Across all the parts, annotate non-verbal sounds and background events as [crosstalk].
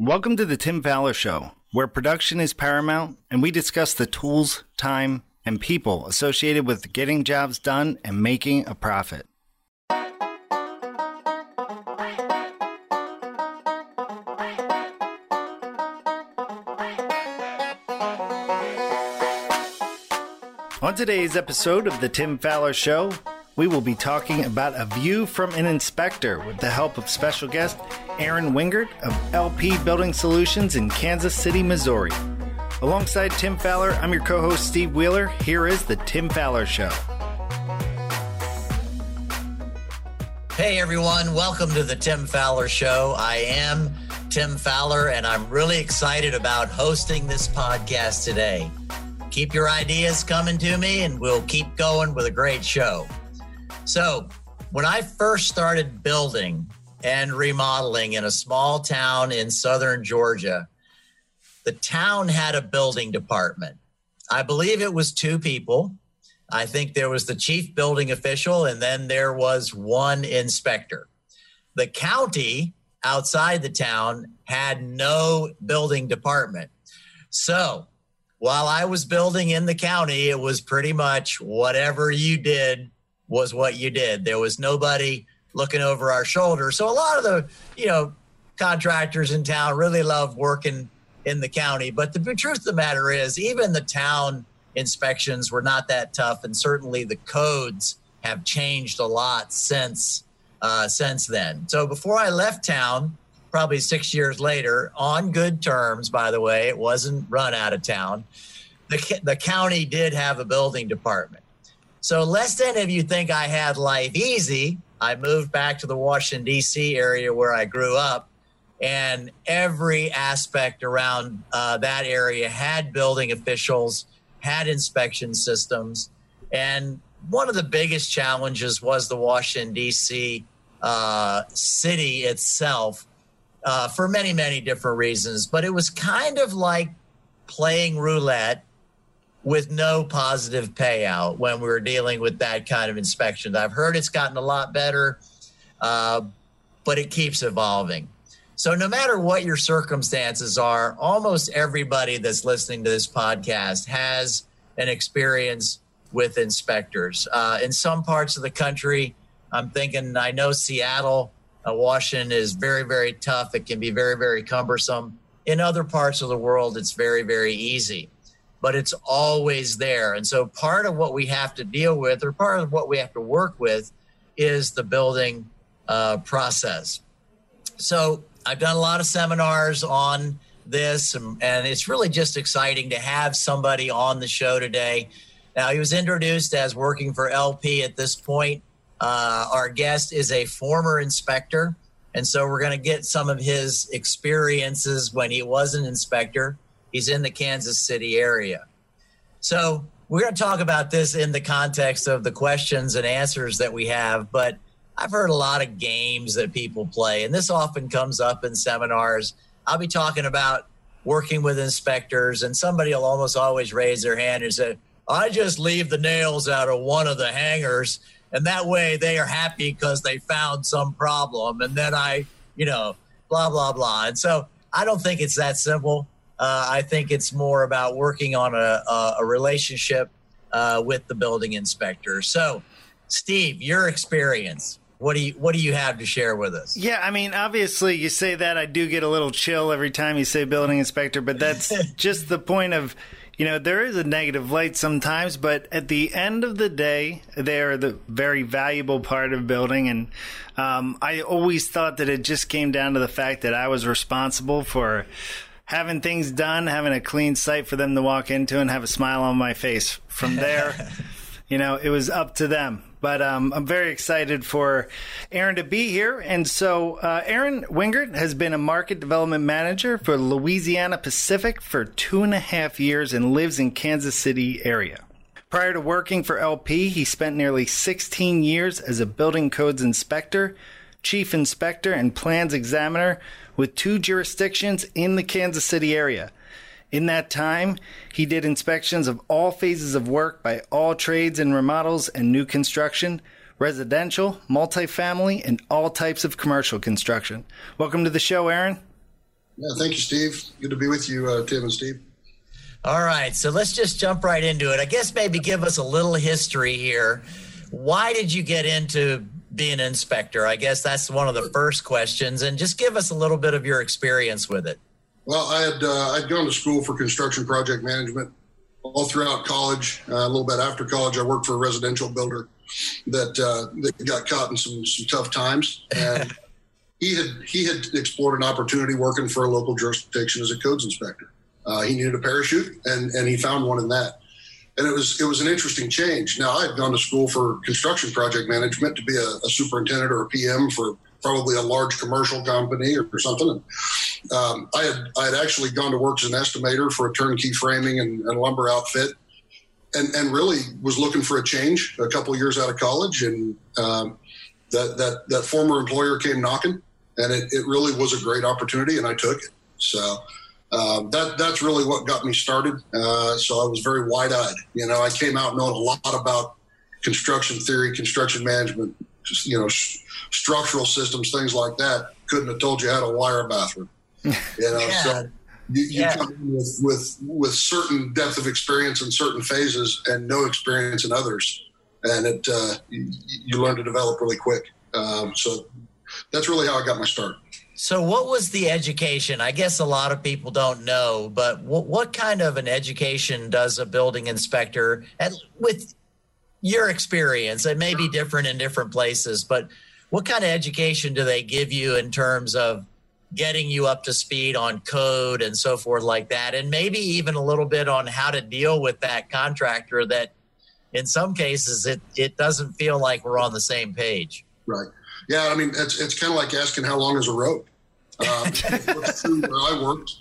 Welcome to the Tim Fowler Show, where production is paramount and we discuss the tools, time, and people associated with getting jobs done and making a profit. On today's episode of the Tim Fowler Show, we will be talking about a view from an inspector with the help of special guest Aaron Wingert of LP Building Solutions in Kansas City, Missouri. Alongside Tim Fowler, I'm your co host Steve Wheeler. Here is the Tim Fowler Show. Hey everyone, welcome to the Tim Fowler Show. I am Tim Fowler, and I'm really excited about hosting this podcast today. Keep your ideas coming to me, and we'll keep going with a great show. So, when I first started building and remodeling in a small town in southern Georgia, the town had a building department. I believe it was two people. I think there was the chief building official, and then there was one inspector. The county outside the town had no building department. So while I was building in the county, it was pretty much whatever you did was what you did. There was nobody looking over our shoulder. So a lot of the, you know, contractors in town really love working in the county. But the truth of the matter is, even the town inspections were not that tough, and certainly the codes have changed a lot since uh, since then. So before I left town, probably six years later, on good terms, by the way, it wasn't run out of town. The, the county did have a building department. So, lest any of you think I had life easy, I moved back to the Washington, D.C. area where I grew up, and every aspect around uh, that area had building officials, had inspection systems. And one of the biggest challenges was the Washington, D.C. Uh, city itself uh, for many, many different reasons. But it was kind of like playing roulette with no positive payout when we were dealing with that kind of inspection. I've heard it's gotten a lot better, uh, but it keeps evolving. So, no matter what your circumstances are, almost everybody that's listening to this podcast has an experience with inspectors. Uh, in some parts of the country, I'm thinking, I know Seattle, uh, Washington is very, very tough. It can be very, very cumbersome. In other parts of the world, it's very, very easy but it's always there. And so part of what we have to deal with, or part of what we have to work with, is the building uh, process. So I've done a lot of seminars on this, and, and it's really just exciting to have somebody on the show today. Now, he was introduced as working for LP at this point. Uh, our guest is a former inspector. And so we're going to get some of his experiences when he was an inspector He's in the Kansas City area. So we're going to talk about this in the context of the questions and answers that we have, but I've heard a lot of games that people play, and this often comes up in seminars. I'll be talking about working with inspectors, and somebody will almost always raise their hand and say, I just leave the nails out of one of the hangers, and that way they are happy because they found some problem. And then I, you know, blah, blah, blah. And so I don't think it's that simple. Uh, I think it's more about working on a, a, a relationship uh, with the building inspector. So, Steve, your experience. What do you What do you have to share with us? Yeah, I mean, obviously, you say that I do get a little chill every time you say building inspector, but that's [laughs] just the point of, you know, there is a negative light sometimes, but at the end of the day, they are the very valuable part of building, and um, I always thought that it just came down to the fact that I was responsible for having things done, having a clean site for them to walk into and have a smile on my face. From there, [laughs] you know, it was up to them. But um, I'm very excited for Aaron to be here. And so, uh, Aaron Wingert has been a market development manager for Louisiana Pacific for two and a half years and lives in Kansas City area. Prior to working for LP, he spent nearly 16 years as a building codes inspector, chief inspector, and plans examiner with two jurisdictions in the Kansas City area. In that time, he did inspections of all phases of work by all trades and remodels and new construction, residential, multifamily, and all types of commercial construction. Welcome to the show, Aaron. Yeah, thank you, Steve. Good to be with you, uh, Tim and Steve. All right, so let's just jump right into it. I guess maybe give us a little history here. Why did you get into being an inspector? I guess that's one of the first questions, and just give us a little bit of your experience with it. Well, I had uh, I'd gone to school for construction project management all throughout college. Uh, a little bit after college, I worked for a residential builder that uh, that got caught in some some tough times, and [laughs] he had he had explored an opportunity working for a local jurisdiction as a codes inspector. Uh, he needed a parachute, and and he found one in that. And it was it was an interesting change. Now I had gone to school for construction project management to be a, a superintendent or a PM for probably a large commercial company or, or something. And, um, I had I had actually gone to work as an estimator for a turnkey framing and, and lumber outfit, and and really was looking for a change a couple years out of college, and um, that that that former employer came knocking, and it, it really was a great opportunity, and I took it. So. Um, that that's really what got me started. Uh, so I was very wide eyed. You know, I came out knowing a lot about construction theory, construction management, just, you know, structural systems, things like that. Couldn't have told you how to wire a bathroom. [laughs] You know, yeah. so you, you yeah. come in with, with with certain depth of experience in certain phases and no experience in others, and it uh, you, you, learn to develop really quick. Um, so that's really how I got my start. So, what was the education? I guess a lot of people don't know, but what, what kind of an education does a building inspector, at, with your experience, it may be different in different places, but what kind of education do they give you in terms of getting you up to speed on code and so forth like that? And maybe even a little bit on how to deal with that contractor that in some cases it it doesn't feel like we're on the same page. Right yeah i mean it's it's kind of like asking how long is a road uh, [laughs] what's true where i worked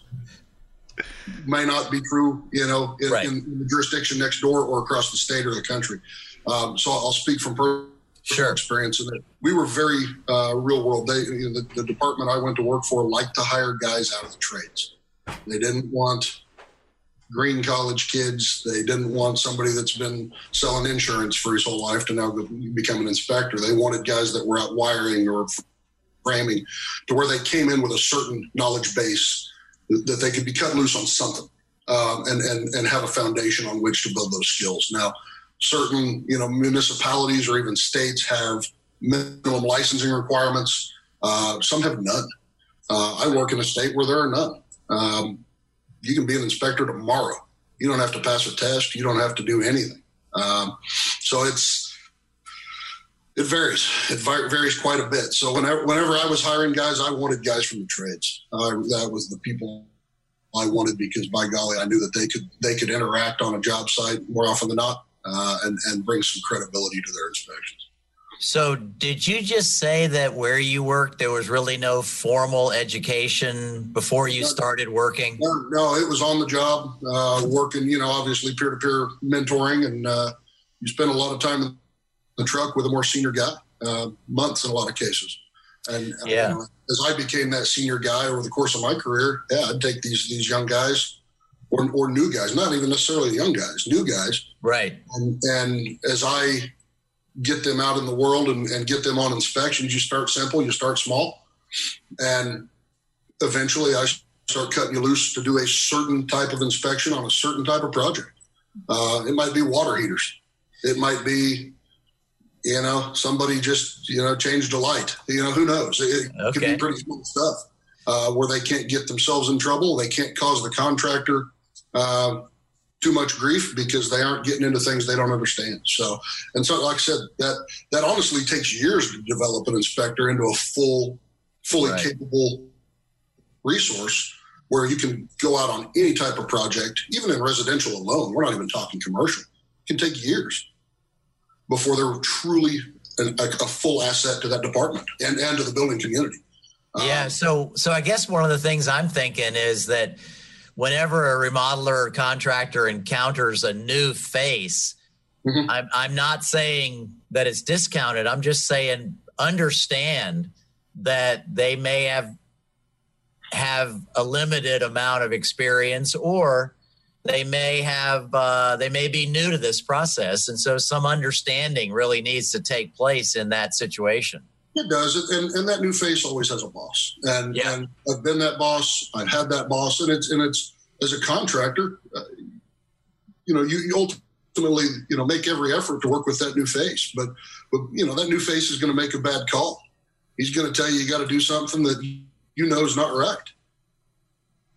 may not be true you know in, right. in, in, the jurisdiction next door or across the state or the country um, so i'll speak from personal sure. experience in it. We were very uh, real world. They, you know, the, the department I went to work for liked to hire guys out of the trades. They didn't want green college kids. They didn't want somebody that's been selling insurance for his whole life to now become an inspector. They wanted guys that were out wiring or framing to where they came in with a certain knowledge base that they could be cut loose on something um, and, and, and have a foundation on which to build those skills. Now, certain you know municipalities or even states have minimum licensing requirements. Uh, some have none. Uh, I work in a state where there are none. Um, you can be an inspector tomorrow. You don't have to pass a test. You don't have to do anything. Um, so it's it varies. It varies quite a bit. So whenever whenever I was hiring guys, I wanted guys from the trades. Uh, that was the people I wanted because by golly, I knew that they could they could interact on a job site more often than not uh, and, and bring some credibility to their inspections. So, did you just say that where you worked, there was really no formal education before you started working? No, no it was on the job, uh, working, you know, obviously peer to peer mentoring. And uh, you spend a lot of time in the truck with a more senior guy, uh, months in a lot of cases. And uh, yeah. As I became that senior guy over the course of my career, yeah, I'd take these, these young guys or, or new guys, not even necessarily young guys, new guys. Right. And, and as I get them out in the world and, and get them on inspections, you start simple, you start small. And eventually I start cutting you loose to do a certain type of inspection on a certain type of project. Uh, it might be water heaters. It might be, you know, somebody just, you know, changed a light. You know, who knows? It, it okay. could be pretty small stuff uh, where they can't get themselves in trouble. They can't cause the contractor uh, too much grief because they aren't getting into things they don't understand. So, and so, like I said, that that honestly takes years to develop an inspector into a full, fully right. capable resource where you can go out on any type of project, even in residential alone. We're not even talking commercial. It can take years before they're truly a, a full asset to that department and, and to the building community. Yeah. Um, so, so I guess one of the things I'm thinking is that whenever a remodeler or contractor encounters a new face, mm-hmm. I'm, I'm not saying that it's discounted. I'm just saying understand that they may have have a limited amount of experience or they may have uh, they may be new to this process and so some understanding really needs to take place in that situation It does, and and that new face always has a boss, and yeah. and I've been that boss. I've had that boss, and it's and it's as a contractor, uh, you know, you, you ultimately you know make every effort to work with that new face, but but you know that new face is going to make a bad call. He's going to tell you you got to do something that you know is not right.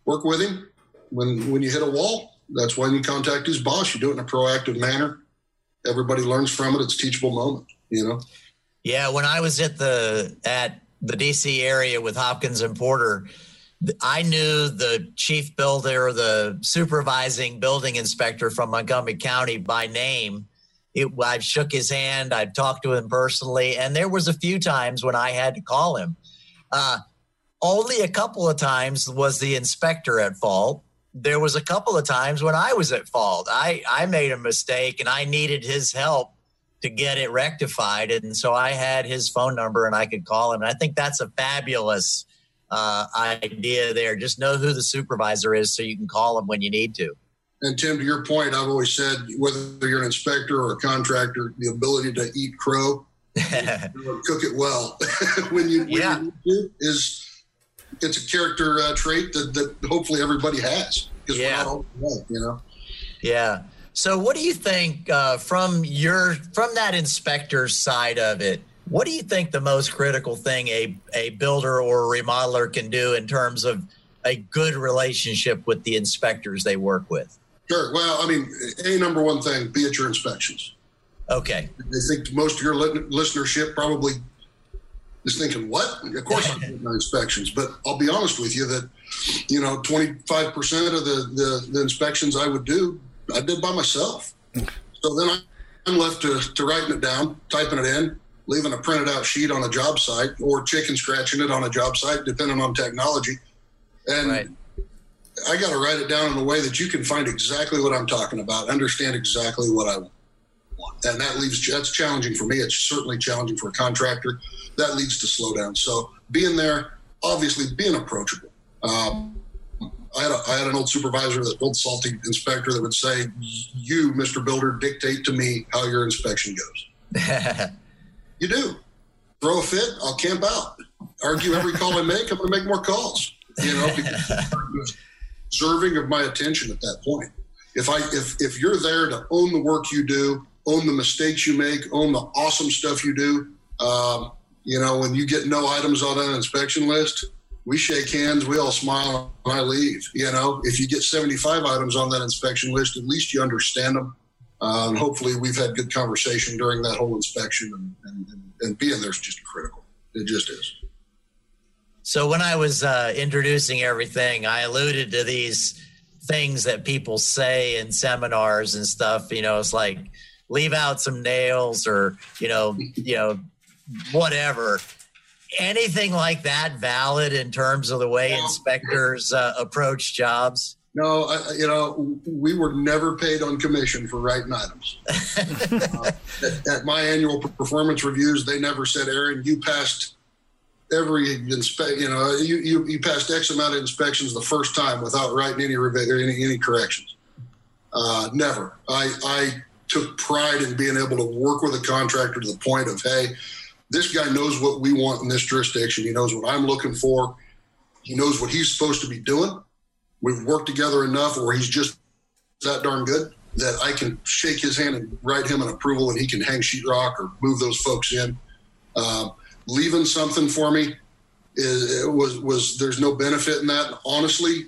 Work with him when when you hit a wall. That's when you contact his boss. You do it in a proactive manner. Everybody learns from it. It's teachable moment. You know. Yeah, when I was at the at the DC area with Hopkins and Porter, I knew the chief builder, the supervising building inspector from Montgomery County by name. It, I shook his hand. I talked to him personally, and there was a few times when I had to call him. Uh, only a couple of times was the inspector at fault. There was a couple of times when I was at fault. I I made a mistake and I needed his help to get it rectified. And so I had his phone number and I could call him. And I think that's a fabulous uh, idea there. Just know who the supervisor is so you can call him when you need to. And Tim, to your point, I've always said whether you're an inspector or a contractor, the ability to eat crow, [laughs] cook it well [laughs] when you, when yeah. you is it's a character uh, trait that, that hopefully everybody has because yeah. we're not all you know. Yeah. So, what do you think uh, from your from that inspector's side of it? What do you think the most critical thing a a builder or a remodeler can do in terms of a good relationship with the inspectors they work with? Sure. Well, I mean, a number one thing: be at your inspections. Okay. I think most of your listenership probably is thinking, "What?" Of course, I'm my inspections, but I'll be honest with you that you know, 25 percent of the, the the inspections I would do I did by myself. So then I'm left to, to writing it down, typing it in, leaving a printed out sheet on a job site or chicken scratching it on a job site, depending on technology. And right. I got to write it down in a way that you can find exactly what I'm talking about, understand exactly what I want. And that leaves, that's challenging for me. It's certainly challenging for a contractor. That leads to slowdown. So being there, obviously being approachable. Um, I had, a, I had an old supervisor, that old salty inspector that would say, "You, Mr. Builder, dictate to me how your inspection goes." [laughs] you do. Throw a fit, I'll camp out. Argue every call I make, I'm going to make more calls. You know, because deserving of my attention at that point. If I if if you're there to own the work you do, own the mistakes you make, own the awesome stuff you do, um, you know, when you get no items on an inspection list, we shake hands, we all smile, and I leave. You know, if you get 75 items on that inspection list, at least you understand them. Uh, and hopefully, we've had good conversation during that whole inspection, and, and, and being there is just critical. It just is. So, when I was uh, introducing everything, I alluded to these things that people say in seminars and stuff. You know, it's like leave out some nails or you know, you know, whatever anything like that valid in terms of the way inspectors uh, approach jobs? No, I, you know, we were never paid on commission for writing items. [laughs] uh, at, at, my annual performance reviews, they never said, "Aaron, you passed every inspect. You know, you, you, you passed X amount of inspections the first time without writing any any, any corrections." Uh, never. I I took pride in being able to work with a contractor to the point of, hey, this guy knows what we want in this jurisdiction. He knows what I'm looking for. He knows what he's supposed to be doing. We've worked together enough where he's just that darn good that I can shake his hand and write him an approval and he can hang sheetrock or move those folks in. Uh, leaving something for me is, was was there's no benefit in that. Honestly,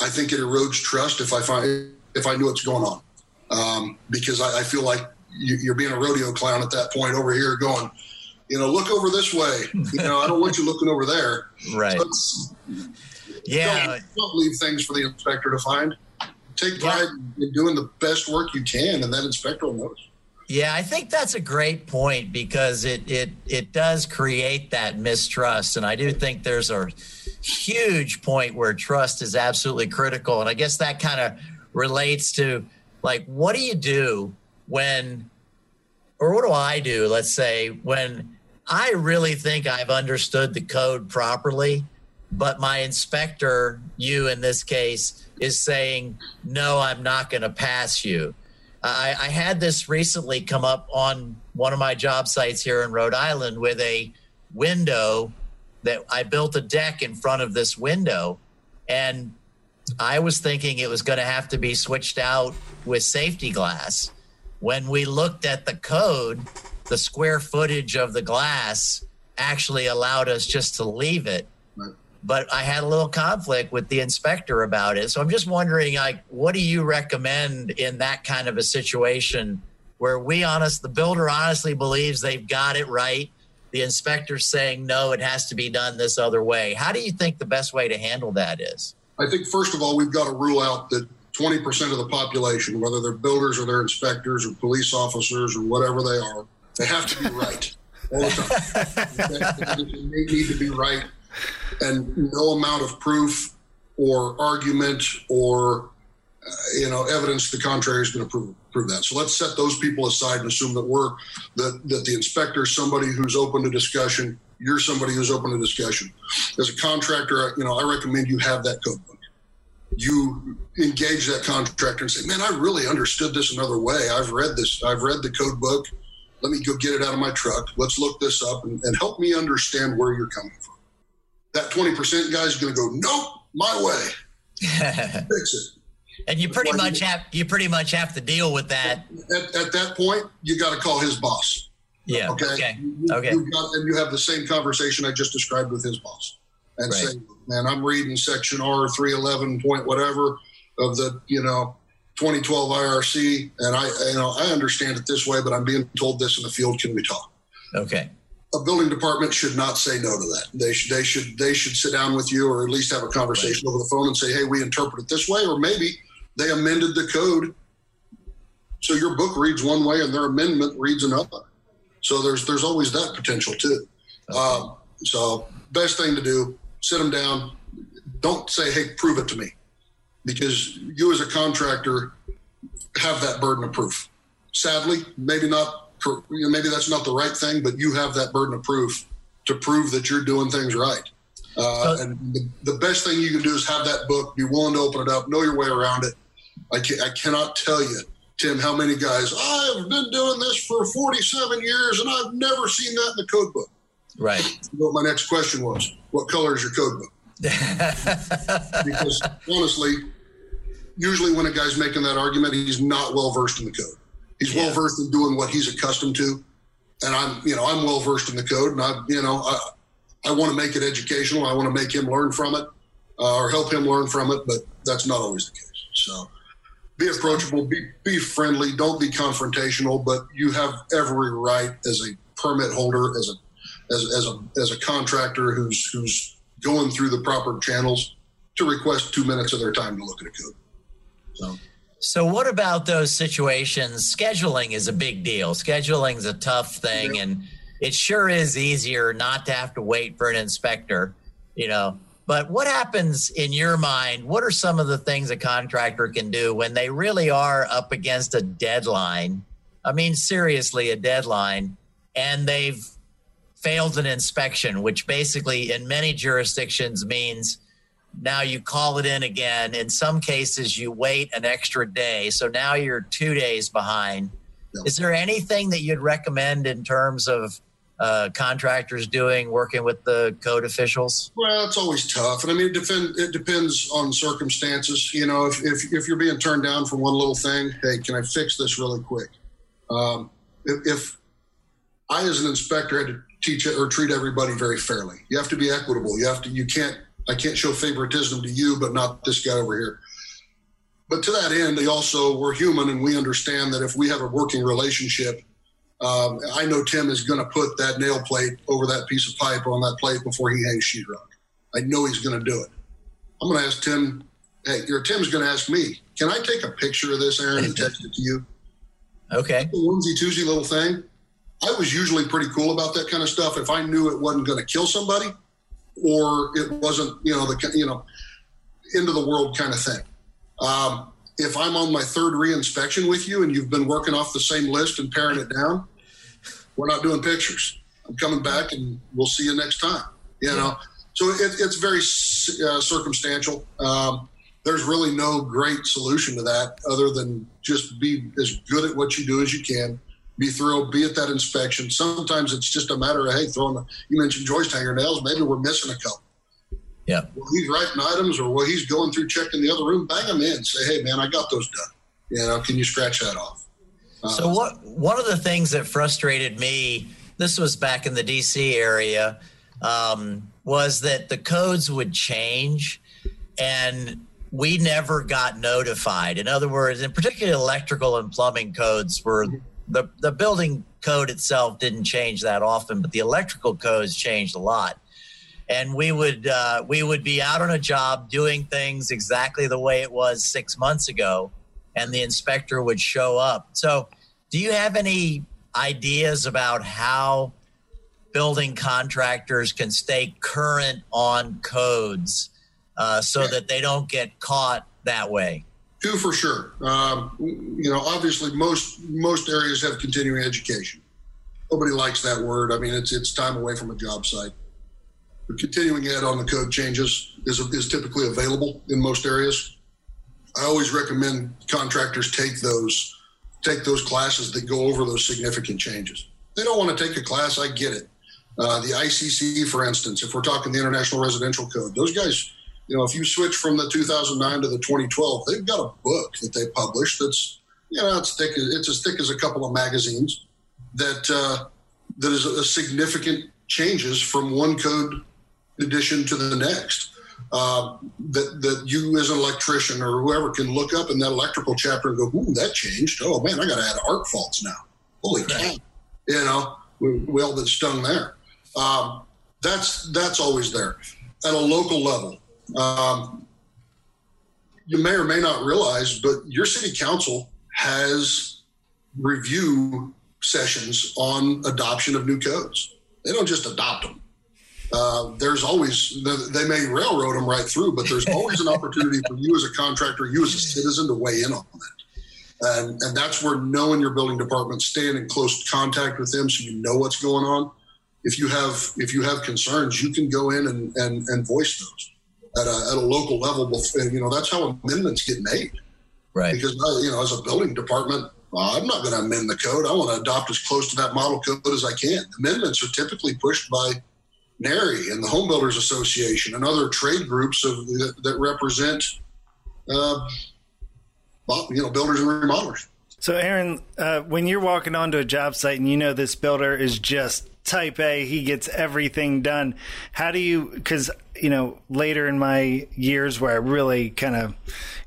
I think it erodes trust if I find if I knew what's going on um, because I, I, feel like you, are being a rodeo clown at that point over here going you know, look over this way. You know, I don't want you looking over there. [laughs] Right. yeah. Don't, don't, leave things for the inspector to find. Take pride yeah. in doing the best work you can, and that inspector will notice. Yeah, I think that's a great point because it it it does create that mistrust, and I do think there's a huge point where trust is absolutely critical, and I guess that kind of relates to like what do you do when or what do I do? Let's say when I really think I've understood the code properly, but my inspector, you in this case, is saying, no, I'm not going to pass you. I, I, had this recently come up on one of my job sites here in Rhode Island with a window that I built a deck in front of this window. And I was thinking it was going to have to be switched out with safety glass. When we looked at the code, the square footage of the glass actually allowed us just to leave it. But I had a little conflict with the inspector about it. So I'm just wondering, like, what do you recommend in that kind of a situation where we honest, the builder honestly believes they've got it right, the inspector's saying no, it has to be done this other way. How do you think the best way to handle that is? I think first of all, we've got to rule out that 20% of the population, whether they're builders or they're inspectors or police officers or whatever they are, they have to be right all the time. they need to be right, and no amount of proof or argument or uh, you know evidence to the contrary is going to prove prove that. So let's set those people aside and assume that we're that that the inspector is somebody who's open to discussion. You're somebody who's open to discussion. As a contractor, you know, I recommend you have that code book. You engage that contractor and say, "Man, I really understood this another way. I've read this. I've read the code book. Let me go get it out of my truck. Let's look this up and, and help me understand where you're coming from." That 20% guy is going to go, "Nope, my way." [laughs] Fix it and you pretty much have you pretty much have to deal with that. At, at that point, you got to call his boss. Yeah. Okay. Okay. You, okay. Got, and you have the same conversation I just described with his boss, and right. say, "Man, I'm reading section R three eleven point whatever of the you know 2012 IRC, and I you know I understand it this way, but I'm being told this in the field. Can we talk?" Okay. A building department should not say no to that. They should they should they should sit down with you, or at least have a conversation right. over the phone and say, "Hey, we interpret it this way," or maybe they amended the code so your book reads one way and their amendment reads another. So there's there's always that potential too. Okay. Um, so best thing to do, sit them down. Don't say, "Hey, prove it to me," because you as a contractor have that burden of proof. Sadly, maybe not. Maybe that's not the right thing, but you have that burden of proof to prove that you're doing things right. Uh, and the, the best thing you can do is have that book, be willing to open it up, know your way around it, I, can, I cannot tell you, Tim, how many guys, I've been doing this for 47 years and I've never seen that in the code book. Right. What my next question was, what color is your code book? [laughs] because honestly, usually when a guy's making that argument, he's not well versed in the code. He's yeah. well versed in doing what he's accustomed to. And I'm, you know, I'm well versed in the code and I, you know, I, I want to make it educational. I want to make him learn from it uh, or help him learn from it, but that's not always the case. So be approachable, be, be friendly, don't be confrontational, but you have every right as a permit holder, as a as, as a as a contractor who's who's going through the proper channels to request two minutes of their time to look at a code. So. So, what about those situations? Scheduling is a big deal. Scheduling is a tough thing, yeah. and it sure is easier not to have to wait for an inspector. You know, but what happens in your mind? What are some of the things a contractor can do when they really are up against a deadline? I mean, seriously, a deadline, and they've failed an inspection, which basically in many jurisdictions means now you call it in again. In some cases, you wait an extra day. So now you're two days behind. Is there anything that you'd recommend in terms of uh, contractors doing working with the code officials? Well, it's always tough, and I mean, it, depend, it depends on circumstances. You know, if, if, if you're being turned down for one little thing, hey, can I fix this really quick? Um, if, if I, as an inspector, had to teach or treat everybody very fairly, you have to be equitable. You have to, you can't, I can't show favoritism to you, but not this guy over here. But to that end, they also we're human, and we understand that if we have a working relationship um, I know Tim is going to put that nail plate over that piece of pipe on that plate before he hangs sheetrock. I know he's going to do it. I'm going to ask Tim. Hey, your Tim's going to ask me. Can I take a picture of this, Aaron, and text it to you? Okay. The onesie twosie little thing. I was usually pretty cool about that kind of stuff. If I knew it wasn't going to kill somebody, or it wasn't, you know, the you know, end of the world kind of thing. Um, if I'm on my third reinspection with you and you've been working off the same list and paring it down, we're not doing pictures. I'm coming back and we'll see you next time. You know, so it, it's very uh, circumstantial. Um, there's really no great solution to that other than just be as good at what you do as you can. Be thrilled, be at that inspection. Sometimes it's just a matter of, hey, throwing the, you mentioned joist hanger nails, maybe we're missing a couple. Yeah. Well, he's writing items or well, he's going through checking the other room, bang them in, say, hey, man, I got those done. You know, can you scratch that off? Uh, so, what one of the things that frustrated me, this was back in the DC area, um, was that the codes would change and we never got notified. In other words, in particular, electrical and plumbing codes were the, the building code itself didn't change that often, but the electrical codes changed a lot. And we would uh, we would be out on a job doing things exactly the way it was six months ago, and the inspector would show up. So, do you have any ideas about how building contractors can stay current on codes uh, so that they don't get caught that way? Two for sure. Um, you know, obviously, most most areas have continuing education. Nobody likes that word. I mean, it's it's time away from a job site. But continuing ed on the code changes is is typically available in most areas. I always recommend contractors take those take those classes that go over those significant changes. They don't want to take a class. I get it. Uh, the ICC, for instance, if we're talking the International Residential Code, those guys you know, if you switch from the 2009 to the 2012, they've got a book that they published that's, you know, it's thick. It's as thick as a couple of magazines that uh, that is a, significant changes from one code edition to the next. Uh, that that you as an electrician or whoever can look up in that electrical chapter and go, "Ooh, that changed. Oh man, I got to add arc faults now. Holy cow!" You know, we, we all been stung there. Um, that's that's always there at a local level. Um, you may or may not realize, but your city council has review sessions on adoption of new codes. They don't just adopt them. Uh, there's always they may railroad them right through, but there's always an [laughs] opportunity for you as a contractor, you as a citizen, to weigh in on that. And, and that's where knowing your building department, staying in close contact with them, so you know what's going on. If you have if you have concerns, you can go in and, and, and voice those at a, at a local level. Before, you know, that's how amendments get made. Right. Because, you know, as a building department, well, I'm not going to amend the code. I want to adopt as close to that model code as I can. Amendments are typically pushed by NARI and the Home Builders Association and other trade groups of, that, that represent, uh, you know, builders and remodelers. So, Aaron, uh, when you're walking onto a job site and you know this builder is just type A, he gets everything done. How do you, because, you know, later in my years where I really kind of,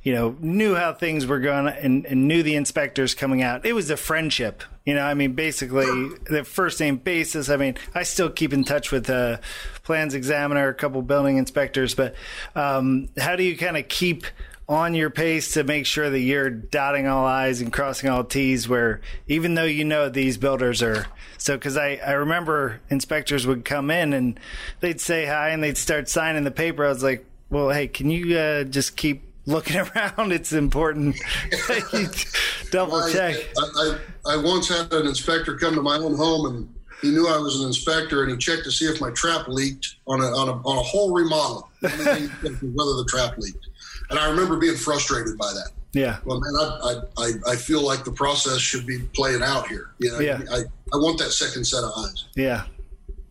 you know, knew how things were going and, and, knew the inspectors coming out, it was a friendship. You know, I mean, basically the first name basis. I mean, I still keep in touch with a plans examiner, a couple building inspectors, but um, how do you kind of keep on your pace to make sure that you're dotting all I's and crossing all T's where even though you know these builders are so because I, I remember inspectors would come in and they'd say hi and they'd start signing the paper. I was like, well, hey, can you uh, just keep looking [laughs] around? It's important. [laughs] [laughs] Double check. I, I, I once had an inspector come to my own home and he knew I was an inspector and he checked to see if my trap leaked on a, on a, on a whole remodel, whether the trap leaked. And I remember being frustrated by that. Yeah. Well, man, I, I, I feel like the process should be playing out here. You know, yeah. I, I want that second set of eyes. Yeah.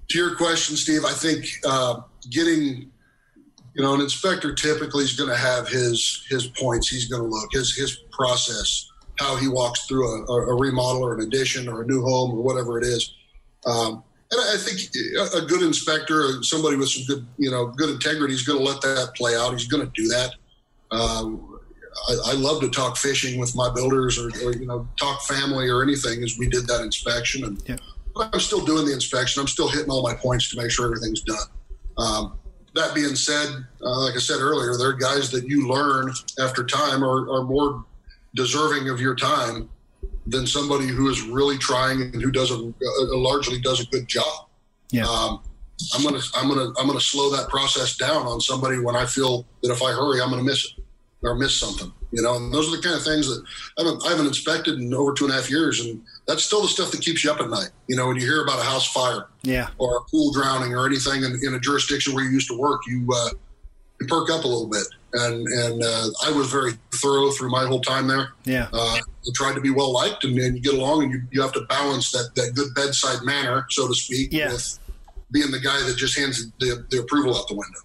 To your question, Steve, I think uh, getting, you know, an inspector typically is going to have his his points. He's going to look his his process, how he walks through a, a, remodel or an addition or a new home or whatever it is. Um, and I think a good inspector, somebody with some good, you know, good integrity, is going to let that play out. He's going to do that. Um, I, I, love to talk fishing with my builders or, or, you know talk family or anything as we did that inspection and yeah. I'm still doing the inspection. I'm still hitting all my points to make sure everything's done. Um, that being said, uh, like I said earlier, there are guys that you learn after time are, are more deserving of your time than somebody who is really trying and who does a, a largely does a good job. Yeah. Um, I'm gonna I'm gonna I'm gonna slow that process down on somebody when I feel that if I hurry, I'm gonna miss it or miss something. You know, and those are the kind of things that I haven't, I haven't inspected in over two and a half years, and that's still the stuff that keeps you up at night. You know, when you hear about a house fire, yeah, or a pool drowning, or anything in, in a jurisdiction where you used to work, you uh, you perk up a little bit, and and uh, I was very thorough through my whole time there. Yeah, uh, I tried to be well liked, and, and, you get along, and you, you have to balance that that good bedside manner, so to speak, yeah. with being the guy that just hands the, the approval out the window.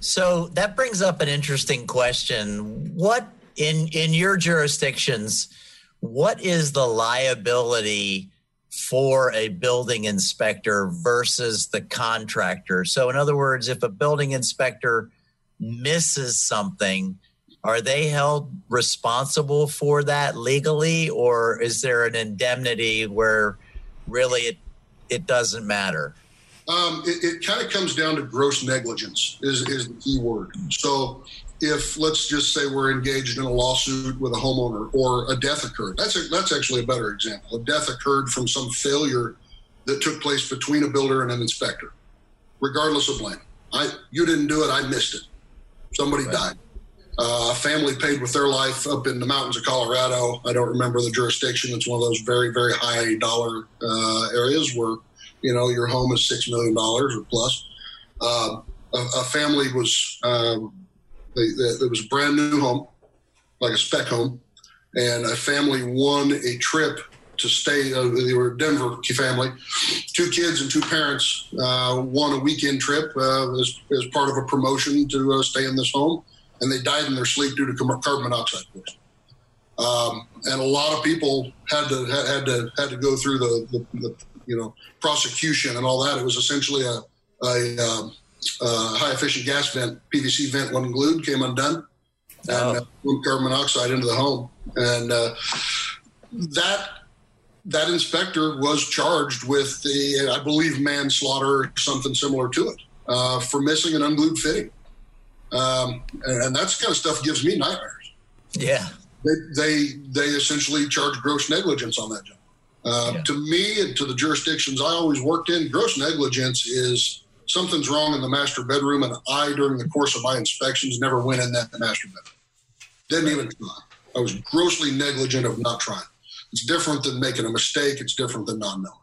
So that brings up an interesting question. What in in your jurisdictions, what is the liability for a building inspector versus the contractor? So in other words, if a building inspector misses something, are they held responsible for that legally or is there an indemnity where really it it doesn't matter? Um, it, it kind of comes down to gross negligence is, is the key word. So if let's just say we're engaged in a lawsuit with a homeowner or a death occurred, that's a, that's actually a better example. A death occurred from some failure that took place between a builder and an inspector, regardless of blame. I you didn't do it, I missed it. Somebody right. died. Uh, a family paid with their life up in the mountains of Colorado. I don't remember the jurisdiction. It's one of those very, very high dollar uh, areas where you know your home is six million dollars or plus. Uh, a, a, family was um, they, they, it was a brand new home, like a spec home, and a family won a trip to stay. Uh, they were a Denver family, two kids and two parents uh, won a weekend trip uh, as, as part of a promotion to uh, stay in this home, and they died in their sleep due to carbon monoxide poisoning. Um, and a lot of people had to had to had to go through the, the, the you know prosecution and all that. It was essentially a, a, um, a high efficient gas vent, PVC vent, wasn't glued, came undone, and oh. uh, carbon monoxide into the home. And uh, that that inspector was charged with the, I believe, manslaughter or something similar to it uh, for missing an unglued fitting. Um, and, and that's kind of stuff gives me nightmares. Yeah. They, they, they essentially charge gross negligence on that job. Uh, yeah. To me and to the jurisdictions I always worked in, gross negligence is something's wrong in the master bedroom, and I, during the course of my inspections, never went in that master bedroom. Didn't even try. I was grossly negligent of not trying. It's different than making a mistake. It's different than not knowing.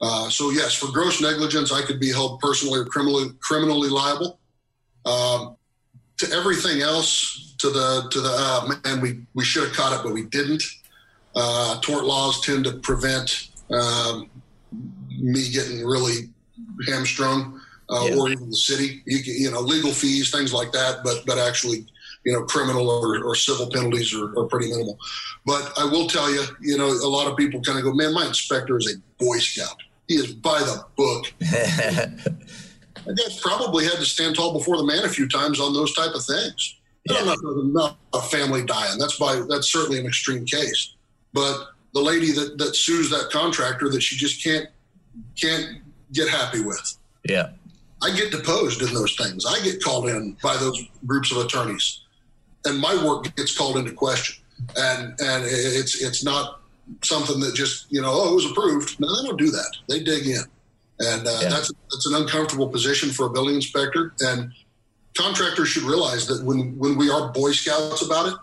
Uh, so yes, for gross negligence, I could be held personally or criminally criminally liable. Um, to everything else, to the to the uh, man, we we should have caught it, but we didn't. Uh, tort laws tend to prevent um, me getting really hamstrung, uh, yeah. or even the city. You, can, you know, legal fees, things like that, but but actually, you know, criminal or, or civil penalties are, are, pretty minimal. But I will tell you, you know, a lot of people kind of go, "Man, my inspector is a Boy Scout. He is by the book." [laughs] I guess probably had to stand tall before the man a few times on those type of things. Yeah. I'm not talking about a family dying. That's by that's certainly an extreme case. But the lady that, that sues that contractor that she just can't can't get happy with. Yeah. I get deposed in those things. I get called in by those groups of attorneys, and my work gets called into question. And and it's it's not something that just you know oh it was approved. No, they don't do that. They dig in, and uh, yeah. that's that's an uncomfortable position for a building inspector. And contractors should realize that when when we are Boy Scouts about it,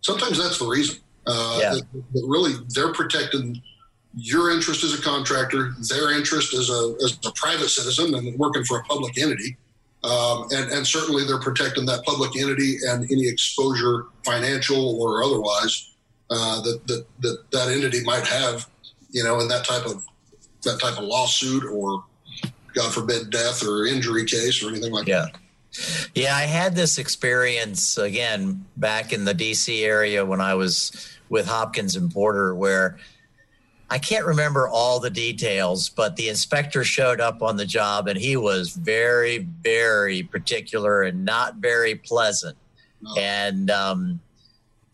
sometimes that's the reason. Uh, yeah. that, that really, they're protecting your interest as a contractor, their interest as a, as a private citizen and working for a public entity. Um, and, and, certainly they're protecting that public entity and any exposure, financial or otherwise, uh, that, that, that that entity might have, you know, in that type of that type of lawsuit or, God forbid, death or injury case or anything like yeah. that. Yeah, I had this experience again back in the DC area when I was with Hopkins and Porter, where I can't remember all the details, but the inspector showed up on the job and he was very, very particular and not very pleasant. No. And um,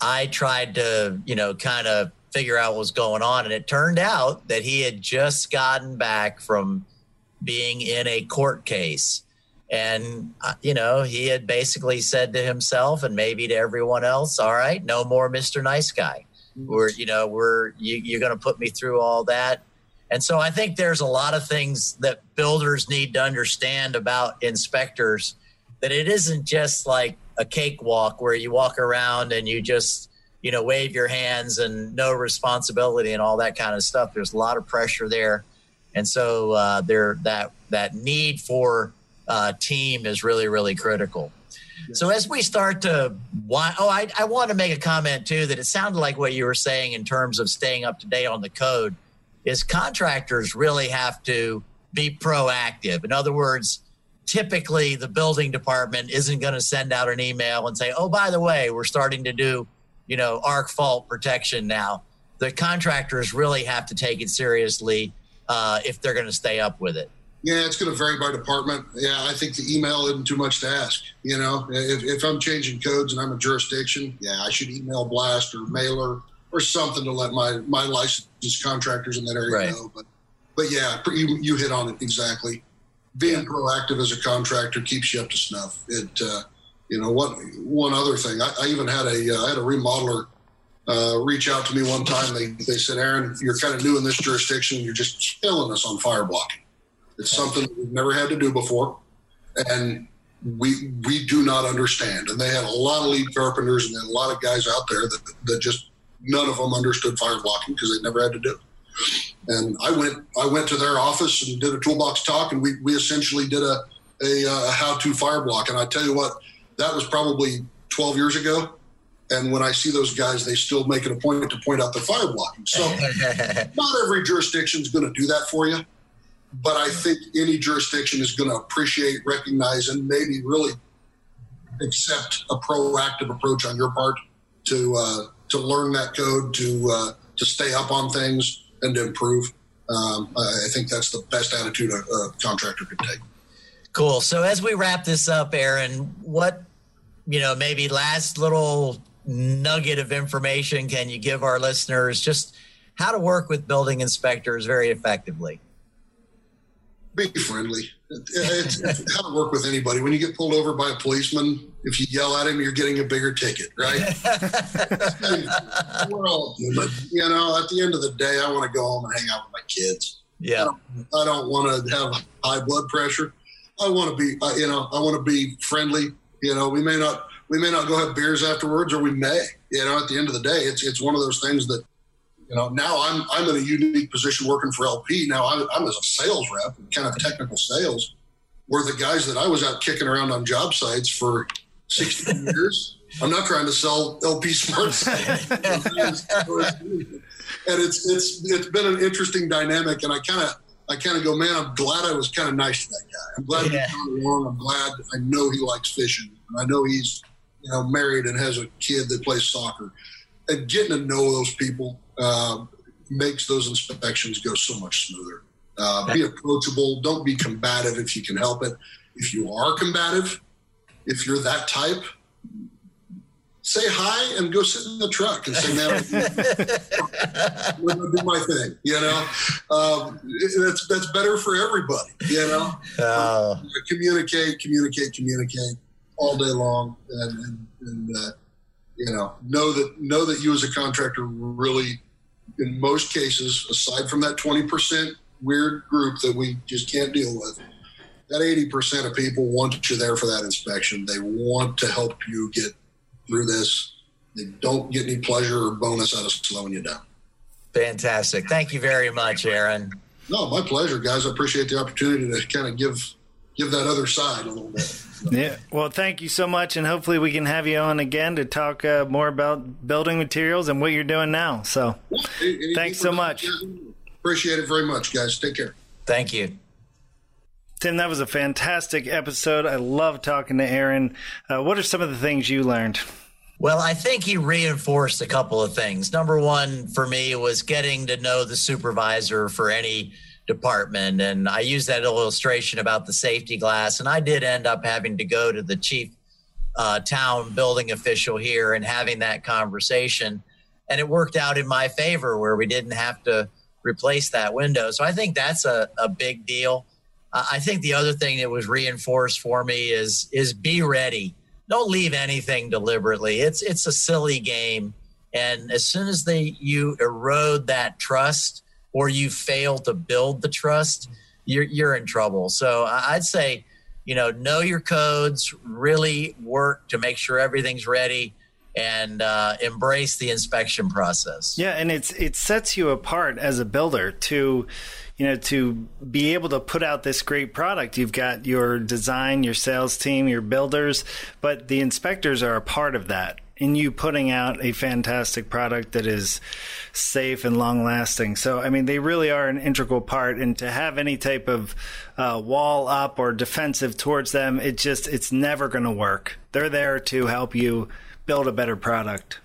I tried to, you know, kind of figure out what was going on. And it turned out that he had just gotten back from being in a court case and, uh, you know, he had basically said to himself and maybe to everyone else, all right, no more Mr. Nice Guy. We're, you know, we're, you, you're going to put me through all that. And so I think there's a lot of things that builders need to understand about inspectors that it isn't just like a cakewalk where you walk around and you just, you know, wave your hands and no responsibility and all that kind of stuff. There's a lot of pressure there. And so uh, there that that need for uh, team is really, really critical. So as we start to, oh, I, I want to make a comment too that it sounded like what you were saying in terms of staying up to date on the code is contractors really have to be proactive. In other words, typically the building department isn't going to send out an email and say, "Oh, by the way, we're starting to do, you know, arc fault protection now." The contractors really have to take it seriously uh, if they're going to stay up with it. Yeah, it's going to vary by department. Yeah, I think the email isn't too much to ask. You know, if, if I'm changing codes and I'm a jurisdiction, yeah, I should email blast or mailer or something to let my my licensed contractors in that area right. know. But but yeah, you, you hit on it exactly being proactive as a contractor keeps you up to snuff. It, uh, you know, what one other thing, I, I even had a uh, I had a remodeler uh, reach out to me one time. They they said, Aaron, you're kind of new in this jurisdiction. You're just killing us on fire blocking. It's something that we've never had to do before, and we we do not understand. And they had a lot of lead carpenters and a lot of guys out there that that just none of them understood fire blocking because they never had to do it. And I went I went to their office and did a toolbox talk, and we we essentially did a a, uh, a how to fire block. And I tell you what, that was probably 12 years ago. And when I see those guys, they still make it a point to point out the fire blocking. So [laughs] not every jurisdiction is going to do that for you, but I think any jurisdiction is going to appreciate, recognize, and maybe really accept a proactive approach on your part to uh, to learn that code, to uh, to stay up on things, and to improve. Um, I think that's the best attitude a, a contractor could take. Cool. So as we wrap this up, Aaron, what you know, maybe last little nugget of information can you give our listeners just how to work with building inspectors very effectively? Be friendly. It's, it's how to work with anybody. When you get pulled over by a policeman, if you yell at him, you're getting a bigger ticket, right? We're all human. You know, at the end of the day, I want to go home and hang out with my kids. Yeah. I don't, I don't want to have high blood pressure. I want to be, uh, you know, I want to be friendly. You know, we may not, we may not go have beers afterwards, or we may. You know, at the end of the day, it's it's one of those things that, you know, now I'm I'm in a unique position working for LP. Now I'm, I'm as a sales rep, kind of technical sales, where the guys that I was out kicking around on job sites for 16 [laughs] years. I'm not trying to sell LP Smart [laughs] and it's it's it's been an interesting dynamic, and I kind of I kind of go, man, I'm glad I was kind of nice to that guy. I'm glad yeah. got along. I'm glad I know he likes fishing, I know he's you know married and has a kid that plays soccer. And getting to know those people uh, makes those inspections go so much smoother. Uh, be approachable. Don't be combative if you can help it. If you are combative, if you're that type, say hi and go sit in the truck and say, "Man, [laughs] I'm do my thing." You know, um, that's that's better for everybody. You know, uh, communicate, communicate, communicate all day long, and, and, and uh, you know, know that know that you as a contractor really, in most cases, aside from that twenty percent weird group that we just can't deal with that 80% of people want you there for that inspection. They want to help you get through this. They don't get any pleasure or bonus out of slowing you down. Fantastic. Thank you very much, Aaron. No, my pleasure, guys. I appreciate the opportunity to kind of give give that other side a little bit. [laughs] Yeah. Well, thank you so much, and hopefully we can have you on again to talk uh, more about building materials and what you're doing now. So, any, thanks so much. Appreciate it very much, guys. Take care. Thank you. Tim, that was a fantastic episode. I love talking to Aaron. Uh, what are some of the things you learned? Well, I think he reinforced a couple of things. Number one for me was getting to know the supervisor for any department. And I used that illustration about the safety glass. And I did end up having to go to the chief uh, town building official here and having that conversation. And it worked out in my favor where we didn't have to replace that window. So I think that's a, a big deal. I think the other thing that was reinforced for me is is be ready. Don't leave anything deliberately. It's it's a silly game, and as soon as they you erode that trust or you fail to build the trust, you're you're in trouble. So I'd say, you know, know your codes, really work to make sure everything's ready, and uh, embrace the inspection process. Yeah, and it's it sets you apart as a builder to you know to be able to put out this great product. You've got your design, your sales team, your builders, but the inspectors are a part of that in you putting out a fantastic product that is safe and long lasting. So, I mean, they really are an integral part. And to have any type of uh, wall up or defensive towards them, it just, it's never going to work. They're there to help you build a better product.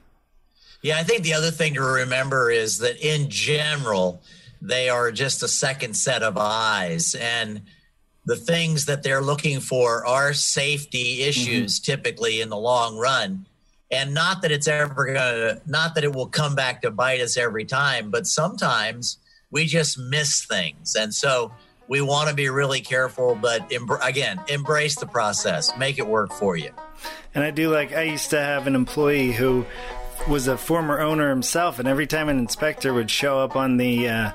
Yeah, I think the other thing to remember is that in general, they are just a second set of eyes. And the things that they're looking for are safety issues mm-hmm. typically in the long run. And not that it's ever to, not that it will come back to bite us every time, but sometimes we just miss things. And so we want to be really careful, but em- again, embrace the process, make it work for you. And I do like, I used to have an employee who was a former owner himself, and every time an inspector would show up on the, uh,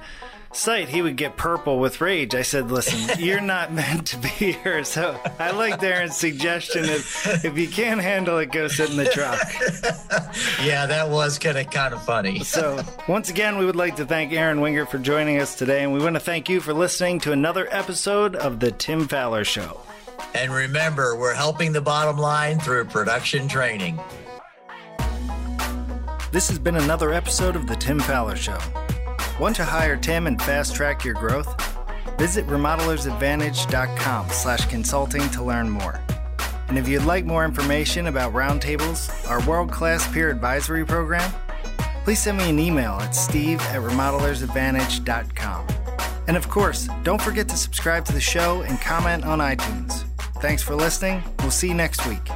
site, he would get purple with rage. I said, "Listen, [laughs] you're not meant to be here." [laughs] So I like Darren's suggestion: if if you can't handle it, go sit in the truck. [laughs] yeah, that was kind of kind of funny. so once again, we would like to thank Aaron Winger for joining us today, and we want to thank you for listening to another episode of the Tim Faller Show. And remember, we're helping the bottom line through production training. This has been another episode of the Tim Faller Show. Want to hire Tim and fast track your growth? Visit remodelersadvantage.com slash consulting to learn more. And if you'd like more information about Roundtables, our world-class peer advisory program, please send me an email at steve at remodelersadvantage.com. And of course, don't forget to subscribe to the show and comment on iTunes. Thanks for listening. We'll see you next week.